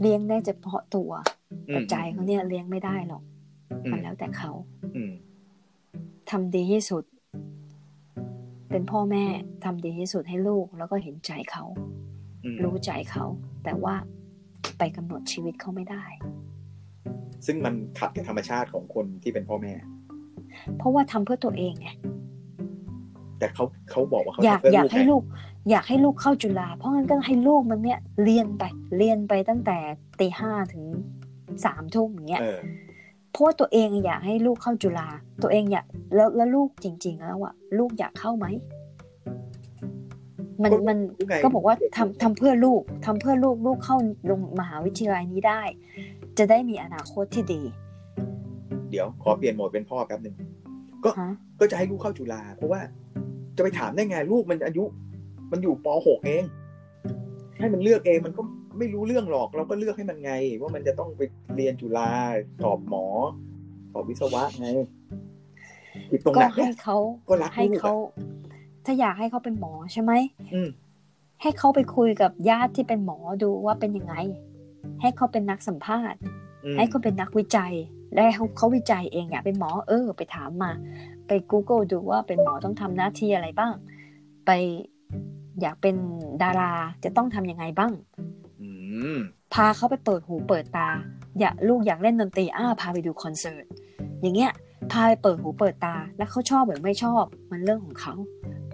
เลี้ยงได้เฉพาะตัวอืแต่มใจเขาเนี่ยเลี้ยงไม่ได้หรอกอืมันแล้วแต่เขาอืมทำดีที่สุด เป็นพ่อแม่ทำดีที่สุดให้ลูก แล้วก็เห็นใจเขาอืมรู้ใจเขา แต่ว่าไปกำหนดชีวิตเขาไม่ได้ ซึ่งมันขัดกับธรรมชาติของคนที่เป็นพ่อแม่ เพราะว่าทำเพื่อตัวเองไงแต่เขาเขาบอกว่าเขาอยากทำเพื่อยากไงให้ลูก อยากให้ลูกเข้าจุฬาเพราะงั้นก็ให้ลูกมันเนี่ยเรียนไปเรียนไปตั้งแต่ตีห้าถึงสามทุ่มอย่างเงี้ยเออเพราะว่าตัวเองอยากให้ลูกเข้าจุฬาตัวเองอยากแล้วแล้วลูกจริง ๆ แล้วอะลูกอยากเข้าไหมมันก็มันยังไงก็บอกว่าทำทำเพื่อลูกทำเพื่อลูกลูกเข้าลงมหาวิทยาลัยนี้ได้ จะได้มีอนาคตที่ดี เดี๋ยวขอเปลี่ยนโหมดเป็นพ่อแป๊บหนึ่งก็ฮะก็จะให้ลูกเข้าจุฬาเพราะว่าจะไปถามได้ไงลูกมันอายุ มันอยู่ป .6 เอง ให้มันเลือกเองมันก็ไม่รู้เรื่องหรอก เราก็เลือกให้มันไง ว่ามันจะต้องไปเรียนจุฬาสอบหมอสอบวิศวะไงผิดตรงก็ไหนให้เนี่ยเขาก็รักให้ลูกอะเขาถ้าอยากให้เขาเป็นหมอใช่ไหมอืมให้เขาไปคุยกับญาติที่เป็นหมอดูว่าเป็นยังไง ให้เขาเป็นนักสัมภาษณ์อืมให้เขาเป็นนักวิจัย และให้เขาเขาวิจัยเองอยากเป็นหมอเออ ไปถามมา ไป Google ดูว่าเป็นหมอต้องทำหน้าที่อะไรบ้าง ไป อยากเป็นดาราจะต้องทำยังไงบ้างอืมพาเขาไปเปิดหูเปิดตา อยากลูกอยากเล่นดนตรีอ้าพาไปดูคอนเสิร์ตอย่างเงี้ยพาไปเปิดหูเปิดตา แล้วเขาชอบหรือไม่ชอบ มันเรื่องของเขา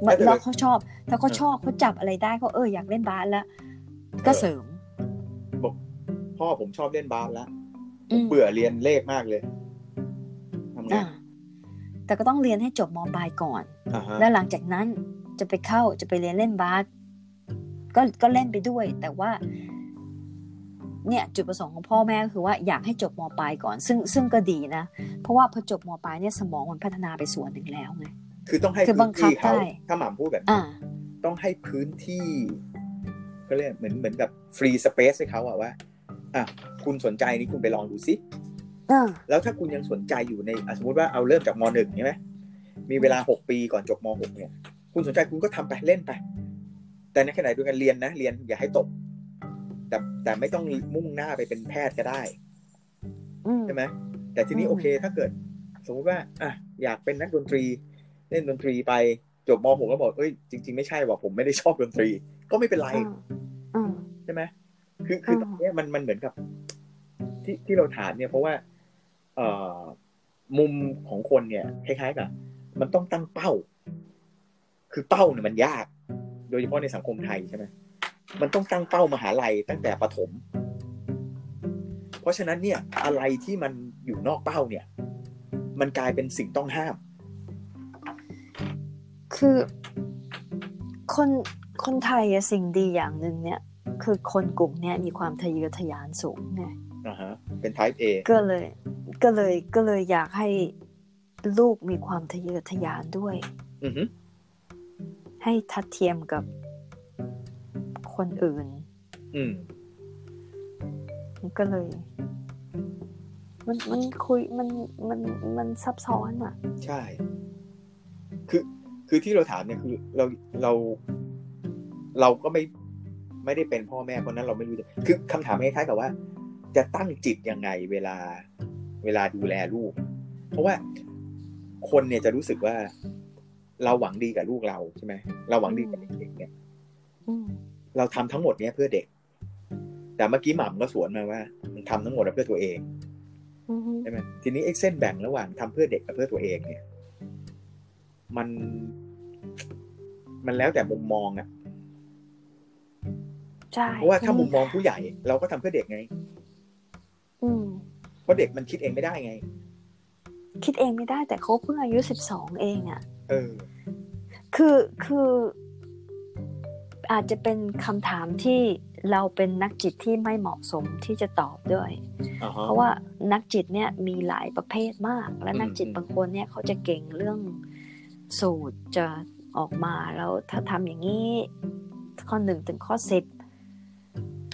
มันแล้วเขาชอบ ถ้าเขาชอบเขาจับอะไรได้ก็เอออยากเล่นบาสแล้วก็เสริมบอกพ่อผมชอบเล่นบาสแล้วอืมเบื่อเรียนเลขมากเลยทำไงอ่าแต่ก็ต้องเรียนให้จบมปลายก่อนอ่าฮะแล้วหลังจากนั้น จะไปเข้าจะไปเรียนเล่นบาสก็ก็เล่นไปด้วย แต่ว่า เนี่ยจุดประสงค์ของพ่อแม่ก็คือว่าอยากให้จบมปลายก่อน ซึ่งซึ่งก็ดีนะ เพราะว่าพอจบมปลายเนี่ยสมองมันพัฒนาไปส่วนหนึ่งแล้วไงคือต้องให้คือพื้บันงคับที่เขาได้ถ้าหม่ำพูดแบบอ่าต้องให้พื้นที่ก็เรียกเหมือนเหมือนกับฟรีสเปซให้เขาอะว่าอะคุณสนใจนี้คุณไปลองดูซิอ่าแล้วถ้าคุณยังสนใจอยู่ในอะสมมติว่าเอาเริ่มจากมหนึ่งใช่ไหมมีเวลาหกปีก่อนจบมหกเนี่ย คุณสนใจคุณก็ทำไปเล่นไป แต่ในขณะเดียวกันเรียนนะ เรียนอย่าให้ตก แต่แต่ไม่ต้องมุ่งหน้าไปเป็นแพทย์ก็ได้อืมใช่ไหมแต่ทีนี้อืมโอเคถ้าเกิด สมมติว่า อะอยากเป็นนักดนตรี เล่นดนตรีไปจบมหกแล้วบอกเอ้ยจริง ๆไม่ใช่ว่าผมไม่ได้ชอบดนตรี ก็ไม่เป็นไรอ่าอ่าใช่ไหมคือคืออ่าตอนเนี้ยมันมันเหมือนกับ ที่ที่เราถามเนี่ยเพราะว่า เอ่อมุมของคนเนี่ย คล้ายๆกับมันต้องตั้งเป้า คือเป้าเนี่ยมันยาก โดยเฉพาะในสังคมไทยใช่ไหมมันต้องตั้งเป้ามหาลัยตั้งแต่ประถม เพราะฉะนั้นเนี่ยอะไรที่มันอยู่นอกเป้าเนี่ย มันกลายเป็นสิ่งต้องห้าม คือคนคนไทยอะสิ่งดีอย่างหนึ่งเนี่ย คือคนกลุ่มเนี้ยมีความทะเยอทะยานสูงไงนะฮะเป็น type A ก็เลยก็เลยก็เลยอยากให้ลูกมีความทะเยอทะยานด้วย อือฮึ ให้ทัดเทียมกับคนอื่น อืมมันก็เลย มันมันคุยมันมันมันซับซ้อนอะ ใช่ คือคือที่เราถามเนี่ยคือเราเราเราก็ไม่ไม่ได้เป็นพ่อแม่เพราะนั้นเราไม่รู้จะคือคำถามคล้ายๆกับว่า จะตั้งจิตยังไงเวลาเวลาดูแลลูก เพราะว่าคนเนี่ยจะรู้สึกว่า เราหวังดีกับลูกเราใช่ไหมเราหวังดีกับเด็กๆเนี่ยอืมเราทำทั้งหมดเนี้ยเพื่อเด็ก แต่เมื่อกี้หม่ำก็สวนมาว่า มันทำทั้งหมดเพื่อตัวเองอืมใช่ไหมทีนี้ไอ้เส้นแบ่งระหว่างทำเพื่อเด็กกับเพื่อตัวเองเนี่ย มัน มันแล้วแต่มุมมองอะใช่เพราะว่าถ้ามุมมองผู้ใหญ่ เราก็ทำเพื่อเด็กไงอืมเพราะเด็กมันคิดเองไม่ได้ไง คิดเองไม่ได้แต่เขาเพิ่งอายุสิบสองเองอะ เออ คือคืออาจจะเป็นคำถามที่เราเป็นนักจิตที่ไม่เหมาะสมที่จะตอบด้วยอ่าฮะเพราะว่านักจิตเนี่ยมีหลายประเภทมาก และอืมนักจิตอืมบางคนเนี่ยเขาจะเก่งเรื่องสูตรจะออกมาแล้วถ้าทำอย่างนี้ข้อหนึ่งถึงข้อสิบ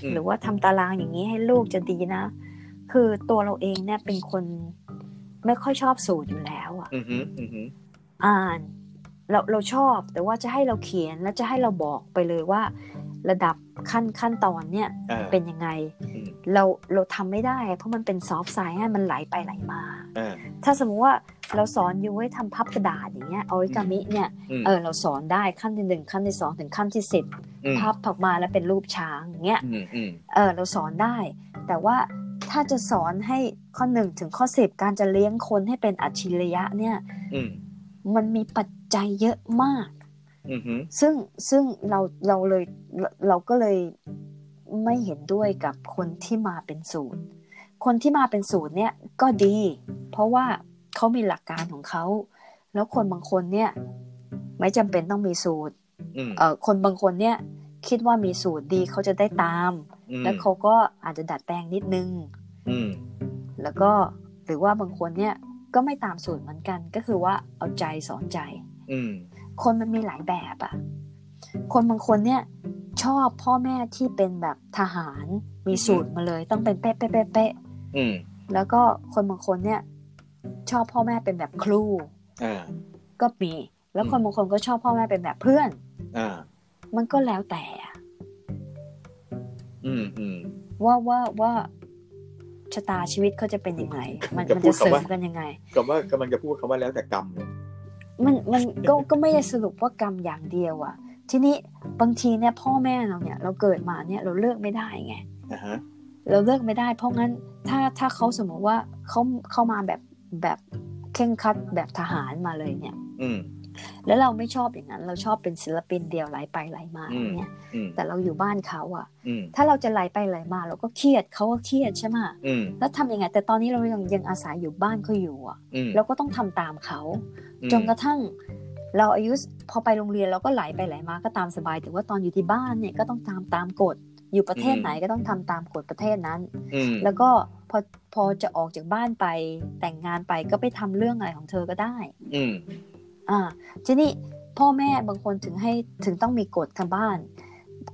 มหรือว่าทำตารางอย่างนี้ให้ลูกจะดีนะ คือตัวเราเองเนี่ยเป็นคนไม่ค่อยชอบสูตรอยู่แล้วอะอือฮึอือฮึอ่าน เราเราชอบแต่ว่าจะให้เราเขียนแล้วจะให้เราบอกไปเลยว่า ระดับขั้นขั้นตอนเนี่ยอ่าเป็นยังไงอืมเราเราทำไม่ได้ เพราะมันเป็นซอฟต์ไซน์มันไหลไปไหลมาอ่าถ้าสมมติว่าเราสอนอยู่ให้ทำพับกระดาษอย่างเงี้ยออริกามิเนี่ยอืมเออเราสอนได้ขั้นที่หนึ่งขั้นที่สองถึงขั้นที่สิบอืมพับออกมาแล้วเป็นรูปช้างอย่างเงี้ยอืมอืมเออเราสอนได้ แต่ว่าถ้าจะสอนให้ข้อหนึ่งถึงข้อสิบการจะเลี้ยงคนให้เป็นอัจฉริยะเนี่ยอืมมันมีปัจ จัยเยอะมากอืมฮึซึ่งซึ่งเราเราเลยเราเราก็เลยไม่เห็นด้วยกับคนที่มาเป็นสูตรคนที่มาเป็นสูตรเนี่ยก็ดี เพราะว่าเขามีหลักการของเขา แล้วคนบางคนเนี่ย ไม่จำเป็นต้องมีสูตรอืมเอ่อคนบางคนเนี่ย คิดว่ามีสูตรดีเขาจะได้ตามอืมแล้วเขาก็อาจจะดัดแปลงนิดนึงอืมแล้วก็หรือว่าบางคนเนี่ยก็ไม่ตามสูตรเหมือนกัน ก็คือว่าเอาใจสอนใจอืม คนมันมีหลายแบบอะคนบางคนเนี่ย ชอบพ่อแม่ที่เป็นแบบทหารมีสูตรมาเลย ต้องเป็นเป๊ะเป๊ะเป๊ะเป๊ะอืมแล้วก็คนบางคนเนี่ย ชอบพ่อแม่เป็นแบบครูอ่าก็มีแล้วคนบางคนก็ชอบพ่อแม่เป็นแบบเพื่อนอ่ามันก็แล้วแต่อะอืมอืมว่าว่าว่าชะตาชีวิตเขาจะเป็นยังไง มันจะมันพูจะดเสริคำมว่ากันยังไงก็ว่ากำลังจะพูดคำว่าแล้วแต่กรรมเลย มันมันก็ก็ไม่ได้สรุปว่ากรรมอย่างเดียวอะทีนี้บางทีเนี่ยพ่อแม่เราเนี่ย เราเกิดมาเนี่ยเราเลือกไม่ได้ไงอ่าฮะเราเลือกไม่ได้ เพราะงั้นถ้าถ้าเขาสมมติว่าเขาเข้ามาแบบแบบเข่งครัดแบบทหารมาเลยเนี่ย อืมแล้วเราไม่ชอบอย่างนั้น เราชอบเป็นศิลปินเดียวไหลไปไหลมาอืมเนี่ยอืมแต่เราอยู่บ้านเขาอะอืมถ้าเราจะไหลไปไหลมา เราก็เครียดเขาก็เครียดใช่ไหมอืมแล้วทำยังไงแต่ตอนนี้เรายังยังอาศัยอยู่บ้านเขาอยู่อะอืมเราก็ต้องทำตามเขา จนกระทั่งเราอายุพอไปโรงเรียนเราก็ไหลไปไหลมาก็ตามสบาย แต่ว่าตอนอยู่ที่บ้านเนี่ยก็ต้องตามตามกฎ อยู่ประเทศไหนก็ต้องทำตามกฎประเทศนั้นอืมแล้วก็พอพอจะออกจากบ้านไปแต่งงานไปก็ไปทำเรื่องอะไรของเธอก็ได้ อืมอ่าทีนี้พ่อแม่บางคนถึงให้ถึงต้องมีกฎทางบ้าน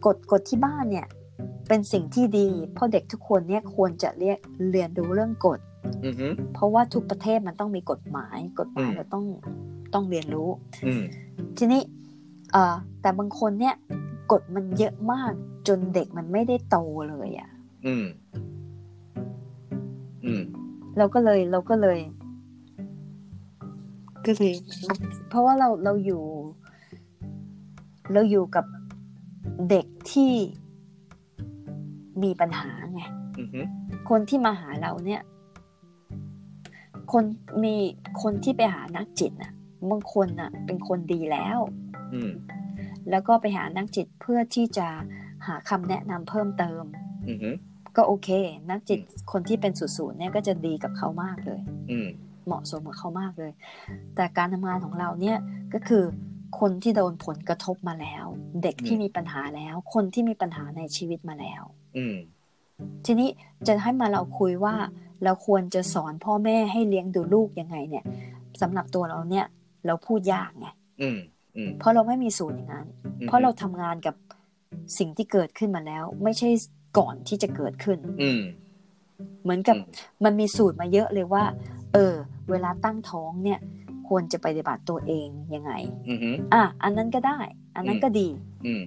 กฎกฎที่บ้านเนี่ยเป็นสิ่งที่ดี เพราะเด็กทุกคนเนี่ยควรจะเรียกเรียนรู้เรื่องกฎอืมฮึ เพราะว่าทุกประเทศมันต้องมีกฎหมาย กฎหมายอืมเราต้องต้องเรียนรู้อืมทีนี้เอ่อแต่บางคนเนี่ยกฎมันเยอะมากจนเด็กมันไม่ได้โตเลยอะ่ะอืมอืมเราก็เลยเราก็เลยก็เลยเพราะว่าเราเราอยู่ เราอยู่กับเด็กที่มีปัญหาไงอืมฮึคนที่มาหาเราเนี่ย คนมีคนที่ไปหานักจิตน่ะบางคนน่ะ เป็นคนดีแล้วอืมแล้วก็ไปหานักจิตเพื่อที่จะหาคำแนะนำเพิ่มเติมอืมฮึก็โอเค นักจิตคนที่เป็นศูนย์ๆเนี่ยก็จะดีกับเขามากเลยอืมเหมาะสมกับเขามากเลย แต่การทำงานของเราเนี่ยก็คือคนที่โดนผลกระทบมาแล้ว เด็กที่มีปัญหาแล้ว คนที่มีปัญหาในชีวิตมาแล้วอืมทีนี้จะให้มาเราคุยว่า เราควรจะสอนพ่อแม่ให้เลี้ยงดูลูกยังไงเนี่ยสำหรับตัวเราเนี่ย เราพูดยากไงอืมอืมเพราะเราไม่มีสูตรอย่างนั้น เพราะเราทำงานกับสิ่งที่เกิดขึ้นมาแล้ว ไม่ใช่ก่อนที่จะเกิดขึ้น อืมเหมือนกับมันมีสูตรมาเยอะเลยว่า เออ เวลาตั้งท้องเนี่ย ควรจะปฏิบัติตัวเองยังไงอืมฮึอะอันนั้นก็ได้ อันนั้นก็ดีอืม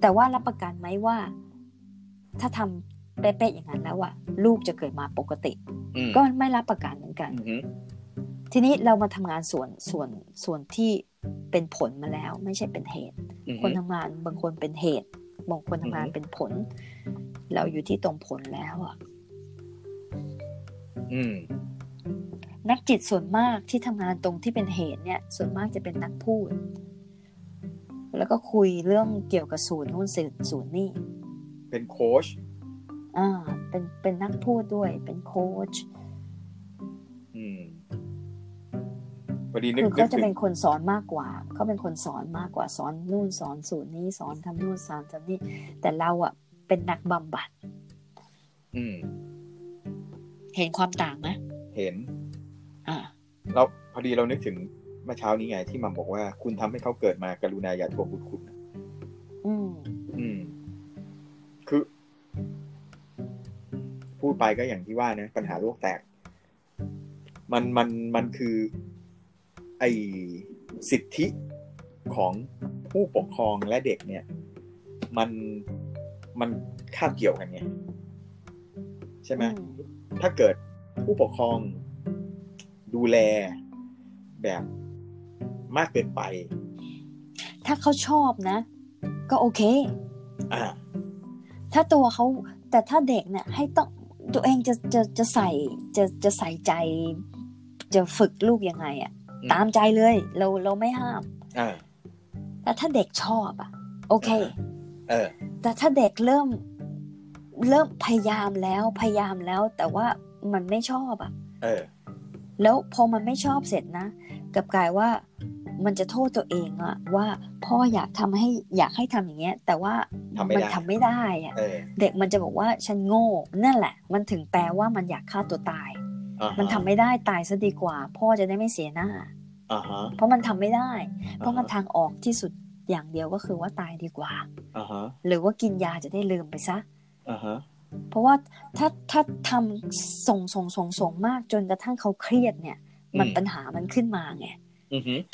แต่ว่ารับประกันไหมว่า ถ้าทำ เป๊ะๆอย่างนั้นแล้วอะลูกจะเกิดมาปกติอืมก็ไม่รับประกันเหมือนกันอืมฮึทีนี้เรามาทำงานส่วนส่วนส่วนที่เป็นผลมาแล้ว ไม่ใช่เป็นเหตุอืมคนทำงานบางคนเป็นเหตุบางคนทำงานอือฮึเป็นผล เราอยู่ที่ตรงผลแล้วอะอืมนักจิตส่วนมากที่ทำงานตรงที่เป็นเหตุเนี่ย ส่วนมากจะเป็นนักพูด แล้วก็คุยเรื่องเกี่ยวกับศูนย์นู่นศูนย์ศูนย์นี่ เป็นโค้ช อ่าเป็นเป็นนักพูดด้วยเป็นโค้ชอืมพอดีนึกคือนึเขากจะถึเป็งนคนสอนมากกว่า เขาเป็นคนสอนมากกว่าสอนนู่นสอนศูนย์นี้สอนทำนู่นสอนทำนี่แต่เราอะเป็นนักบำบัด อืม เห็นความต่างไหมเห็น อ่าเราพอดีเรานึกถึงเมื่อเช้านี้ไงที่มัมบอกว่าคุณทำให้เขาเกิดมากรุณาอย่าทวงบุญคุณ ไปก็อย่างที่ว่านะปัญหาโลกแตก มันมันมันคือไอสิทธิของผู้ปกครองและเด็กเนี่ย มันมันคาบเกี่ยวกันไงใช่ไหมอืมถ้าเกิดผู้ปกครองดูแลแบบมากเกินไป ถ้าเขาชอบนะ ก็โอเค อ่า ถ้าตัวเขาแต่ถ้าเด็กเนี่ยให้ต้อง ตัวเองจะจะจะใส่จะจะใส่ใจ จะฝึกลูกยังไงอะ่ะอืมตามใจเลย เราเราไม่ห้ามอ่าแต่ถ้าเด็กชอบอะ่ะ โอเคเออแต่ถ้าเด็กเริ่มเริ่มพยายามแล้วพยายามแล้ว แต่ว่ามันไม่ชอบอะ่ะ เออ แล้วพอมันไม่ชอบเสร็จนะกลับกลายว่า มันจะโทษตัวเองอะว่าพ่ออยากทำให้อยากให้ทำอย่างเงี้ย แต่ว่าทำไม่มัได้ทำไม่ได้อะเออเด็กมันจะบอกว่าฉันโง่นั่นแหละ มันถึงแปลว่ามันอยากฆ่าตัวตายอ่าฮะมันทำไม่ได้ตายซะดีกว่า พ่อจะได้ไม่เสียหน้าอ่าฮะเพราะมันทำไม่ได้ เพราะมันอ่าฮะทางออกที่สุดอย่างเดียวก็คือว่าตายดีกว่าอ่าฮะหรือว่ากินยาจะได้ลืมไปซะอ่าฮะเพราะว่าถ้าถ้าทำส่งส่งส่งส่งมากจนกระทั่งเขาเครียดเนี่ย มันปัญหามันขึ้นมาไงอือฮึ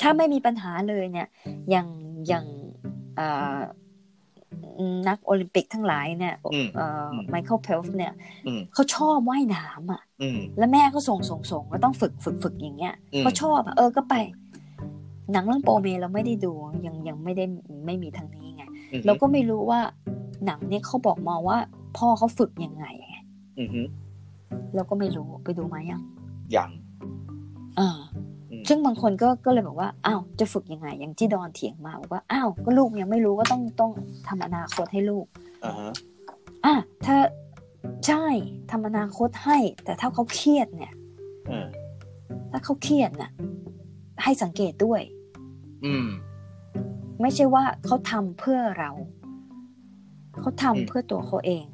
ถ้าไม่มีปัญหาเลยเนี่ยอย่างอย่างเอ่อนักโอลิมปิกทั้งหลายเนี่ยอืมเอ่อไมเคิลเฟลป์สเนี่ยอืมเขาชอบว่ายน้ำอะอืมแล้วแม่ก็ส่งส่งส่งก็ต้องฝึกฝึกฝึกอย่างเงี้ยอืมเขาชอบอะเออก็ไป หนังเรื่องโปรเมเราไม่ได้ดูยังยังไม่ได้ไม่มีทางนี้ไงอือฮึเราก็ไม่รู้ว่าหนังเนี่ยเขาบอกมาว่าพ่อเขาฝึกยังไงไงอือฮึเราก็ไม่รู้ไปดูมายังยังอ่าอืม ซึ่งบางคนก็ก็เลยบอกว่าอ้าวจะฝึกยังไง อย่างที่ดอนเถียงมาบอกว่าอ้าวก็ลูกยังไม่รู้ก็ต้องต้องทำอนาคตให้ลูกอ่าฮะอะถ้าใช่ทำอนาคตให้ แต่ถ้าเขาเครียดเนี่ยอ่าถ้าเขาเครียดน่ะ ให้สังเกตด้วย อืม ไม่ใช่ว่าเขาทำเพื่อเราเขาทำอืมเพื่อตัวเขาเอง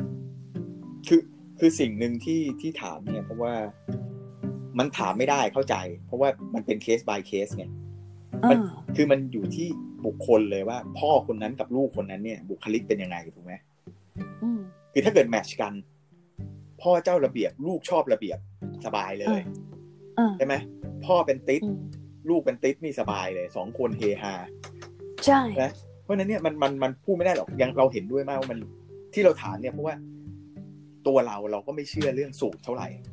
คือคือสิ่งหนึ่งที่ที่ถามเนี่ย เพราะว่า มันถามไม่ได้เข้าใจ เพราะว่ามันเป็นเคส by เคสไงมันอ่าคือมันอยู่ที่บุคคลเลยว่า พ่อคนนั้นกับลูกคนนั้นเนี่ย บุคลิกเป็นยังไงถูกไหมอืมคือถ้าเกิดแมทชกัน พ่อเจ้าระเบียบ ลูกชอบระเบียบสบายเลยอ่าใช่ไหมพ่อเป็นติ๊ดอืมลูกเป็นติ๊ดนี่สบายเลยสองคนเฮฮาใช่นะเพราะฉะนั้นเนี่ยมันมันมันพูดไม่ได้หรอกยังเราเห็นด้วยมากว่ามันที่เราถามเนี่ยเพราะว่าตัวเราเราก็ไม่เชื่อเรื่องสูตรเท่าไหร่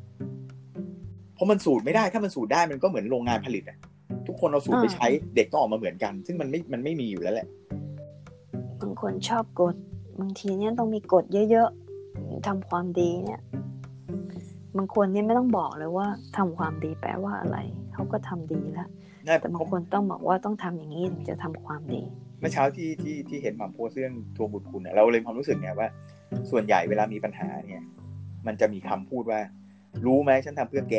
เพ ราะมันสูตรไม่ได้ถ้ามันสูตรได้มันก็เหมือนโรงงานผลิตอะทุกคนเอาสูตรไปใช้เด็กต้องออกมาเหมือนกัน ซึ่งมันไม่มันไม่มีอยู่แล้วแหละบางคนชอบกดบางทีเนี่ยต้องมีกฎเยอะๆทำความดีเนี่ยบางคนเนี่ยไม่ต้องบอกเลยว่าทำความดีแปลว่าอะไรเขาก็ทำดีแล้วน่าแต่บางคนต้องบอกว่าต้องทำอย่างนี้ถึงจะทำความดีเมื่อเช้าที่ที่ที่เห็นหม่ำโพสต์เรื่องทวงบุญคุณเนี่ยเราเลยมีความรู้สึกเนี่ยว่า ส่วนใหญ่เวลามีปัญหาเนี่ย มันจะมีคำพูดว่า รู้ไหมฉันทำเพื่อแก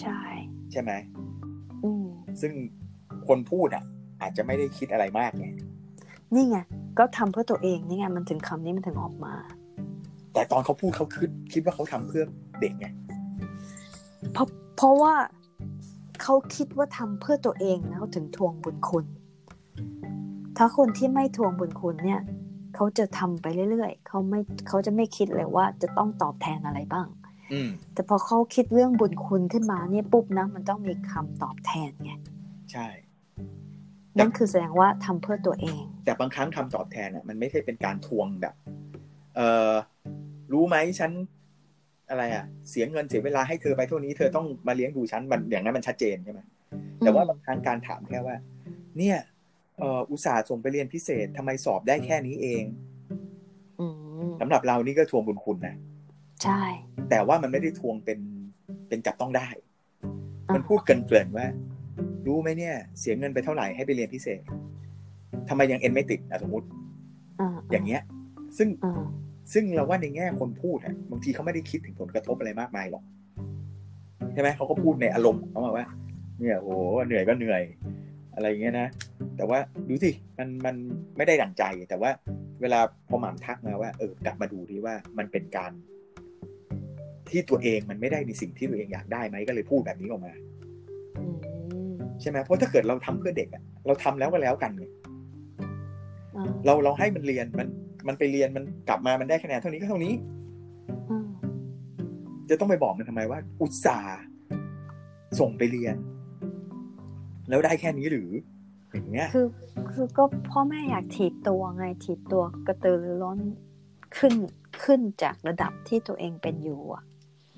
ใช่ ใช่ไหมอืมซึ่งคนพูดอะ อาจจะไม่ได้คิดอะไรมากไงนี่ไงก็ทำเพื่อตัวเองนี่ไงมันถึงคำนี้มันถึงออกมา แต่ตอนเขาพูดเขาคิดคิดว่าเขาทำเพื่อเด็กไงเพราะเพราะว่าเขาคิดว่าทำเพื่อตัวเองนะเขาถึงทวงบุญคุณ ถ้าคนที่ไม่ทวงบุญคุณเนี่ย เขาจะทำไปเรื่อยๆเขาไม่เขาจะไม่คิดเลยว่าจะต้องตอบแทนอะไรบ้างอืม แต่พอเขาคิดเรื่องบุญคุณขึ้นมาเนี่ยปุ๊บนะมันต้องมีคำตอบแทนไงใช่นั่นคือแสดงว่าทำเพื่อตัวเอง แต่บางครั้งคำตอบแทนอะ มันไม่ใช่เป็นการทวงแบบ เออรู้ไหมฉัน อะไรอะ เสียเงินเสียเวลาให้เธอไปเท่านี้เธอต้องมาเลี้ยงดูฉันมันอย่างนั้นมันชัดเจนใช่ไหมแต่ว่าบางครั้งการถามแค่ว่า เนี่ยเอออุตส่าห์ส่งไปเรียนพิเศษทำไมสอบได้แค่นี้เองอืมสำหรับเรานี่ก็ทวงบุญคุณนะ ใช่ แต่ว่ามันไม่ได้ทวงเป็นเป็นจับต้องได้อะมันพูดเกริ่นๆว่า รู้ไหมเนี่ย เสียเงินไปเท่าไหร่ให้ไปเรียนพิเศษทำไมยังเอ็นไม่ติดอะสมมติอ่าอย่างเงี้ย ซึ่งอ่าซึ่งเราว่าในแง่คนพูดอะบางทีเขาไม่ได้คิดถึงผลกระทบอะไรมากมายหรอกใช่ไหมเขาก็พูดในอารมณ์เขาบอกว่า เนี่ยโหเหนื่อยก็เหนื่อยอะไรอย่างเงี้ยนะ แต่ว่าดูสิมันมันไม่ได้ดั่งใจ แต่ว่าเวลาพอหม่ำทักมาว่า เออกลับมาดูดีว่ามันเป็นการ ที่ตัวเองมันไม่ได้ในสิ่งที่ตัวเองอยากได้ไหมก็เลยพูดแบบนี้ออกมาอืมใช่ไหมเพราะถ้าเกิดเราทำเพื่อเด็กอะเราทำแล้วก็แล้วกันไงอ่าเราเราให้มันเรียนมันมันไปเรียนมันกลับมามันได้คะแนนเท่านี้ก็เท่านี้อ่าจะต้องไปบอกมันทำไมว่า อุตส่าห์ส่งไปเรียน แล้วได้แค่นี้หรืออย่างเงี้ยคือ คือก็พ่อแม่อยากถีบตัวไงถีบตัวกระตือรือร้นขึ้นขึ้นจากระดับที่ตัวเองเป็นอยู่อะ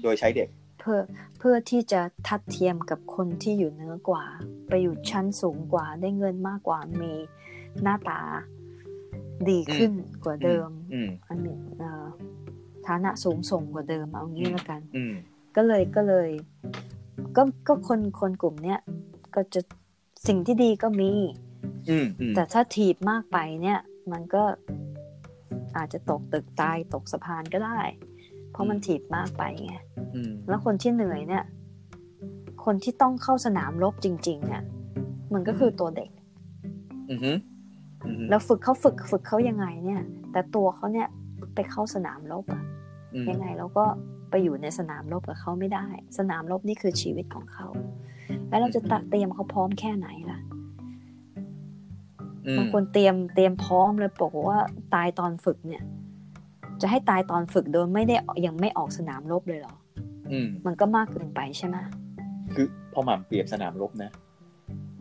โดยใช้เด็ก เพื่อเพื่อที่จะทัดเทียมกับคนที่อยู่เหนือกว่า ไปอยู่ชั้นสูงกว่าได้เงินมากกว่ามีหน้าตาดีขึ้นกว่าเดิมอืมอันนี้เอ่อฐานะสูงส่งกว่าเดิมเอางี้แล้วกันอืมก็เลยก็เลย ก็ก็คนคนกลุ่มเนี้ยก็จะสิ่งที่ดีก็มีอืมอืมแต่ถ้าถีบมากไปเนี่ย มันก็อาจจะตกตึกตายตกสะพานก็ได้ เพราะมันถีบมากไปไงอืม แล้วคนที่เหนื่อยเนี่ย คนที่ต้องเข้าสนามรบจริง ๆ เนี่ย มันก็คือตัวเด็กอืมอืมแล้วฝึกเขาฝึกฝึกเขายังไงเนี่ย แต่ตัวเขาเนี่ยไปเข้าสนามรบอะอืมยังไงเราก็ไปอยู่ในสนามรบกับเขาไม่ได้ สนามรบนี่คือชีวิตของเขา แล้วเราจะตะเตรียมเขาพร้อมแค่ไหนล่ะอืมบางคนเตรียมเตรียมพร้อมเลยบอกว่าตายตอนฝึกเนี่ย จะให้ตายตอนฝึกโดยไม่ได้ยังไม่ออกสนามรบเลยเหรออื มมันก็มากเกินไปใช่ไหมคือพอหม่ำเปรียบสนามรบนะ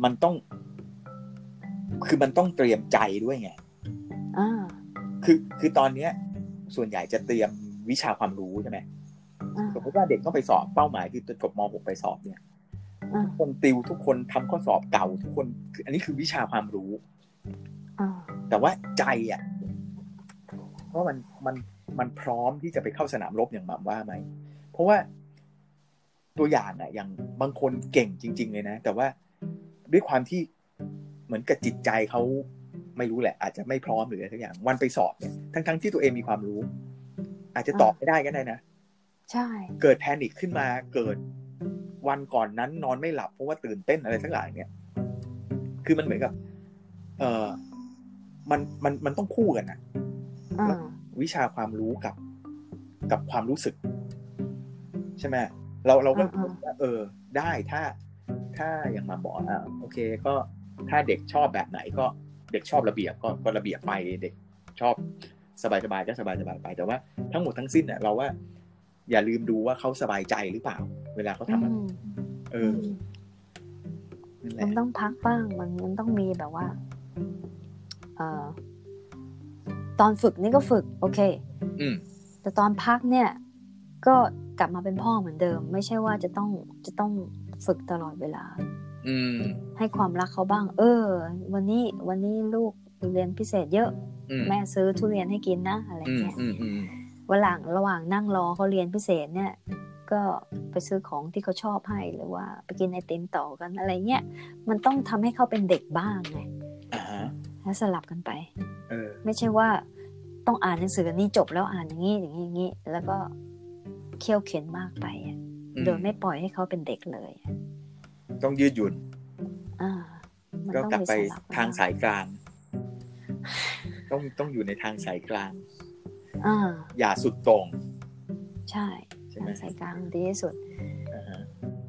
มันต้อง คือมันต้องเตรียมใจด้วยไงอ่าคือคือตอนเนี้ย ส่วนใหญ่จะเตรียมวิชาความรู้ใช่ไหมอ่าสมมติว่าเด็กต้องไปสอบเป้าหมายคือจะจบม .6 ไปสอบเนี่ยอ่าทุกคนติวทุกคนทำข้อสอบเก่าทุกคนคืออันนี้คือวิชาความรู้อ่าแต่ว่าใจอะว่ามันมันมันพร้อมที่จะไปเข้าสนามรบอย่างหม่ำว่าไหม เพราะว่า ตัวอย่างอะอย่างบางคนเก่งจริง ๆ เลยนะ แต่ว่าด้วยความที่เหมือนกับจิตใจเขาไม่รู้แหละ อาจจะไม่พร้อมหรืออะไรทุกอย่าง วันไปสอบเนี่ยทั้งๆที่ตัวเองมีความรู้ อาจจะตอบไม่ได้ก็ได้นะใช่ เกิดแพนิคขึ้นมาเกิดวันก่อนนั้นนอนไม่หลับเพราะว่าตื่นเต้นอะไรทั้งหลายเนี่ย คือมันเหมือนกับ เออมันมันมันต้องคู่กันนะอ่าวิชาความรู้กับ กับความรู้สึก ใช่ไหม เราเราก็อ่าว่าเออได้ถ้าถ้าอย่างมาบอกอะโอเคก็ถ้าเด็กชอบแบบไหนก็เด็กชอบระเบียบก็ก็ระเบียบไปเด็กชอบสบายสบายๆก็สบายสบายๆไปแต่ว่าทั้งหมดทั้งสิ้นเนี่ยเราว่า อย่าลืมดูว่าเขาสบายใจหรือเปล่า เวลาเขาทำอะไรอืมเออนั่นแหมัละนต้องพักบ้างมันมันต้องมีแบบว่า เอ่อ ตอนฝึกนี่ก็ฝึก โอเคอืมแต่ตอนพักเนี่ย ก็กลับมาเป็นพ่อเหมือนเดิม ไม่ใช่ว่าจะต้องจะต้องฝึกตลอดเวลา อืม ให้ความรักเขาบ้าง เออ วันนี้วันนี้ลูกเรียนพิเศษเยอะอืมแม่ซื้อทุเรียนให้กินนะอะไรอืมเงี้ยอืมอืมวันหลังระหว่างนั่งรอเขาเรียนพิเศษเนี่ย ก็ไปซื้อของที่เขาชอบให้หรือว่าไปกินไอติมต่อกันอะไรเงี้ยมันต้องทำให้เขาเป็นเด็กบ้างไงอ่าฮะแล้วสลับกันไปเออไม่ใช่ว่าต้องอ่านหนังสืออันนี้จบแล้วอ่านอย่างนี้อย่างนี้อย่างนี้แล้วก็ เคี่ยวเข็นมากไปอะอืมโดยไม่ปล่อยให้เขาเป็นเด็กเลยอะต้องยืดหยุ่นอ่ามันก็ต้องกลับมีไปสลับทางสายกลาง ต้องต้องอยู่ในทางสายกลางอ่าอย่าสุดโต่งใช่ใช่ไหมทางสายกลางดีที่สุดอ่าฮะ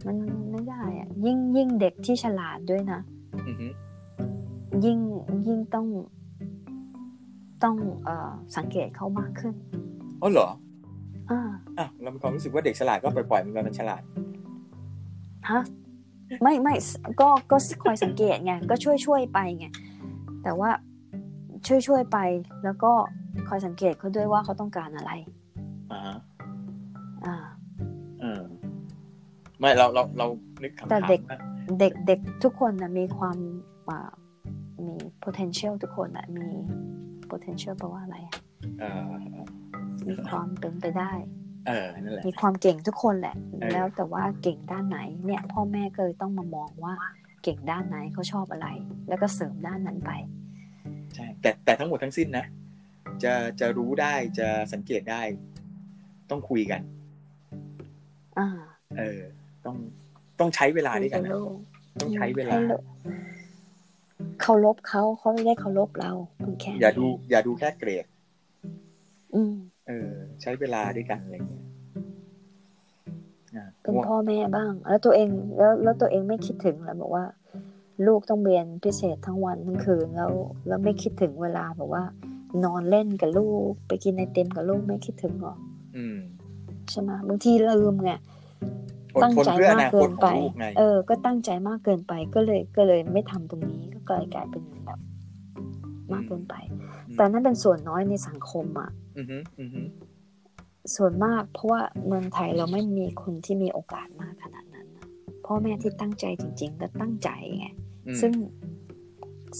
มันไม่ได้อะยิ่งยิ่งเด็กที่ฉลาดด้วยนะอือฮึยิ่งยิ่งต้อง ต้องเอ่อสังเกตเขามากขึ้นอ๋อเหรออ่า อะเรามีความรู้สึกว่าเด็กฉลาดก็ปล่อยๆมันไปมันฉลาดฮะไม่ไม่ก็ก็คอยสังเกตไงก็ช่วยช่วยไปไงแต่ว่าช่วยช่วยไป แล้วก็คอยสังเกตเขาด้วยว่าเขาต้องการอะไรอ่าฮะอ่าเออไม่เราเราเรานึกคำแต่ถามเด็กว่าเด็กเด็กทุกคนนะมีความอ่ามี potential ทุกคนนะมี potential แปลว่าอะไรอะเออมีความเป็นไปได้ เออนั่นแหละมีความเก่งทุกคนแหละเออแล้วแต่ว่าเก่งด้านไหนเนี่ย พ่อแม่ก็เลยต้องมามองว่าเก่งด้านไหนเขาชอบอะไร แล้วก็เสริมด้านนั้นไปใช่แต่แต่ทั้งหมดทั้งสิ้นนะจะจะรู้ได้จะสังเกตได้ ต้องคุยกันอ่าเออ ต้องต้องใช้เวลาด้วยกันคุนะบลูกต้องใช้เวลาให้ลูกเคารพเขาเขาไม่ได้เคารพเราเพียงแค่อย่าดู อย่าดูแค่เกรดอืมเออ ใช้เวลาด้วยกันอะไรเงี้ยอะเป็นพ่อแม่บ้าง แล้วตัวเองแล้วแล้วตัวเองไม่คิดถึงแล้วบอกว่า ลูกต้องเรียนพิเศษทั้งวันทั้งคืนแล้วแล้วไม่คิดถึงเวลาแบบว่า นอนเล่นกับลูก ไปกินไอติมกับลูกไม่คิดถึงหรออืมใช่ไหมบางทีลืมไงอดตั้งทนใจเพื่ออมากนาคเกิตนขไปองลูกไงเออ ก็ตั้งใจมากเกินไปก็เลยก็เลยไม่ทำตรงนี้ก็กลายกลายเป็นแบบมากเกินไปอืมแต่นั่นเป็นส่วนน้อยในสังคมอะอือฮึอือฮึ ส่วนมากเพราะว่าเมืองไทยเราไม่มีคนที่มีโอกาสมากขนาดนั้นน่ะพ่อแม่ที่ตั้งใจจริง ๆ ก็ตั้งใจไงอืมซึ่ง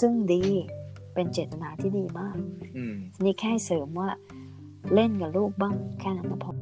ซึ่งดีเป็นเจตนาที่ดีมากอืมนี่แค่เสริมว่าเล่นกับลูกบ้างแค่นั้นก็พอ